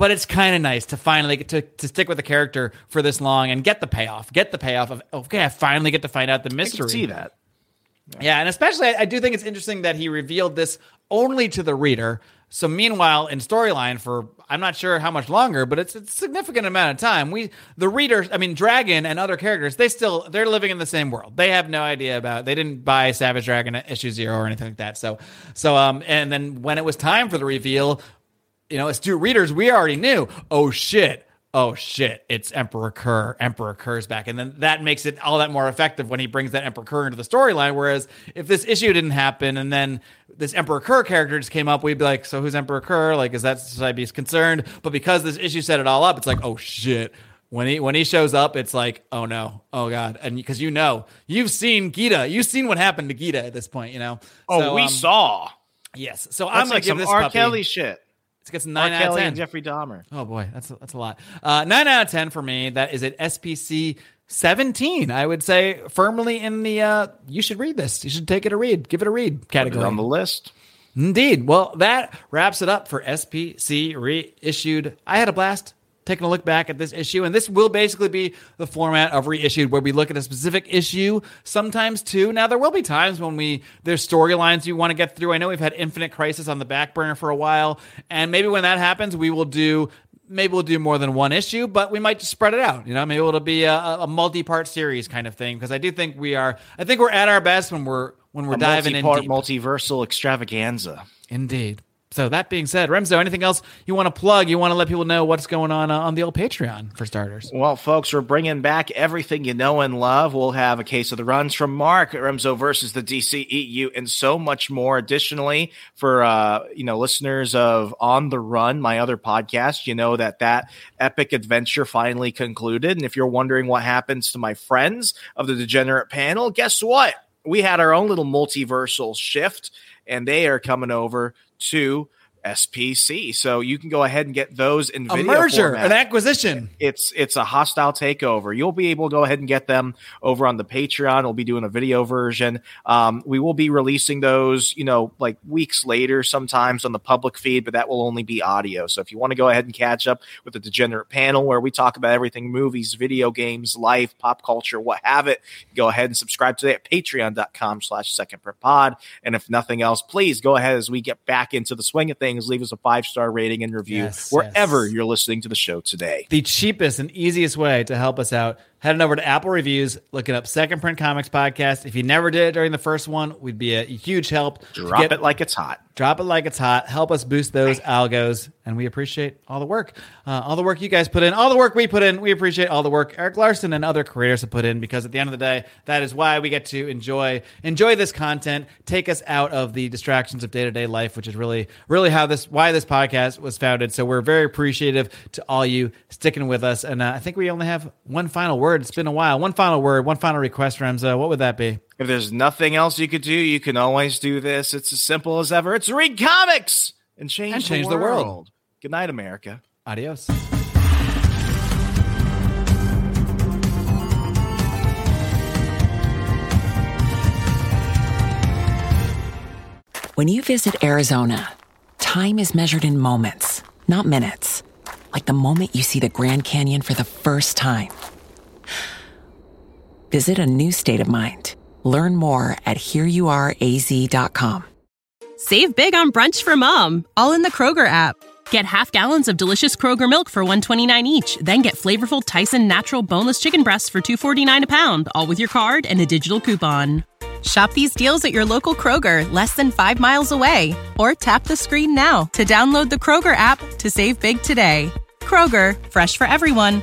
but it's kind of nice to finally get to, to stick with the character for this long and get the payoff. Get the payoff of okay, I finally get to find out the mystery. can see that. Yeah, and especially I, I do think it's interesting that he revealed this only to the reader. So meanwhile, in storyline for I'm not sure how much longer, but it's, it's a significant amount of time. We the readers, I mean Dragon and other characters, they still they're living in the same world. They have no idea about. They didn't buy Savage Dragon at issue zero or anything like that. So so um and then when it was time for the reveal, you know, as astute readers, we already knew. Oh shit. Oh shit, it's Emperor Kurr. Emperor Kurr's back. And then that makes it all that more effective when he brings that Emperor Kurr into the storyline. Whereas if this issue didn't happen and then this Emperor Kurr character just came up, we'd be like, so who's Emperor Kurr? Like, is that I concerned? But because this issue set it all up, it's like, oh shit. When he when he shows up, it's like, oh no, oh god, and because you know you've seen Gita, you've seen what happened to Gita at this point, you know. Oh, So, we um, saw. Yes, so I'm gonna like give some this R. puppy. Kelly shit. Gets a nine out of ten. Jeffrey Dahmer. Oh boy, that's that's a lot. Uh, nine out of ten for me. That is at SPC seventeen. I would say firmly in the. Uh, you should read this. You should take it a read. Give it a read category. on the list. Indeed. Well, that wraps it up for SPC reissued. I had a blast taking a look back at this issue, and this will basically be the format of reissued, where we look at a specific issue, sometimes too. Now, there will be times when we there's storylines you want to get through. I know we've had Infinite Crisis on the back burner for a while, and maybe when that happens, we will do. Maybe we'll do more than one issue, but we might just spread it out. You know, maybe it'll be a, a multi-part series kind of thing. Because I do think we are. I think we're at our best when we're when we're A diving in multi-part, deep. multiversal extravaganza. Indeed. So that being said, Remzo, anything else you want to plug? You want to let people know what's going on uh, on the old Patreon for starters? Well, folks, we're bringing back everything you know and love. We'll have a case of the runs from Mark, Remzo versus the DCEU, and so much more. Additionally, for uh, you know listeners of On the Run, my other podcast, you know that that epic adventure finally concluded. And if you're wondering what happens to my friends of the Degenerate panel, guess what? We had our own little multiversal shift, and they are coming over to SPC. So you can go ahead and get those in A video merger, format an acquisition. it's it's a hostile takeover. You'll be able to go ahead and get them over on the Patreon. We'll be doing a video version. Um, we will be releasing those, you know, like weeks later, sometimes on the public feed, but that will only be audio. So if you want to go ahead and catch up with the Degenerate panel, where we talk about everything movies, video games, life, pop culture, what have it, go ahead and subscribe today at patreon.com slash second per pod. And if nothing else, please go ahead as we get back into the swing of things, leave us a five star rating and review Yes, wherever yes. you're listening to the show today. The cheapest and easiest way to help us out heading over to Apple Reviews, looking up Second Print Comics Podcast. If you never did it during the first one, we'd be a huge help. Drop Get- it like it's hot. Drop it like it's hot. Help us boost those algos, and we appreciate all the work, uh, all the work you guys put in, all the work we put in. We appreciate all the work Erik Larsen and other creators have put in because at the end of the day, that is why we get to enjoy enjoy this content, take us out of the distractions of day to day life, which is really really how this why this podcast was founded. So we're very appreciative to all you sticking with us, and uh, I think we only have one final word. It's been a while. One final word, one final request, Remzo. What would that be? If there's nothing else you could do, you can always do this. It's as simple as ever. It's read comics and change, And change the, the world. world. Good night, America. Adios. When you visit Arizona, time is measured in moments, not minutes. Like the moment you see the Grand Canyon for the first time. Visit a new state of mind. Learn more at hereyouareaz.com. Save big on brunch for mom, all in the Kroger app. Get half gallons of delicious Kroger milk for 129 each, then get flavorful Tyson natural boneless chicken breasts for 249 a pound, all with your card and a digital coupon. Shop these deals at your local Kroger, less than 5 miles away, or tap the screen now to download the Kroger app to save big today. Kroger, fresh for everyone.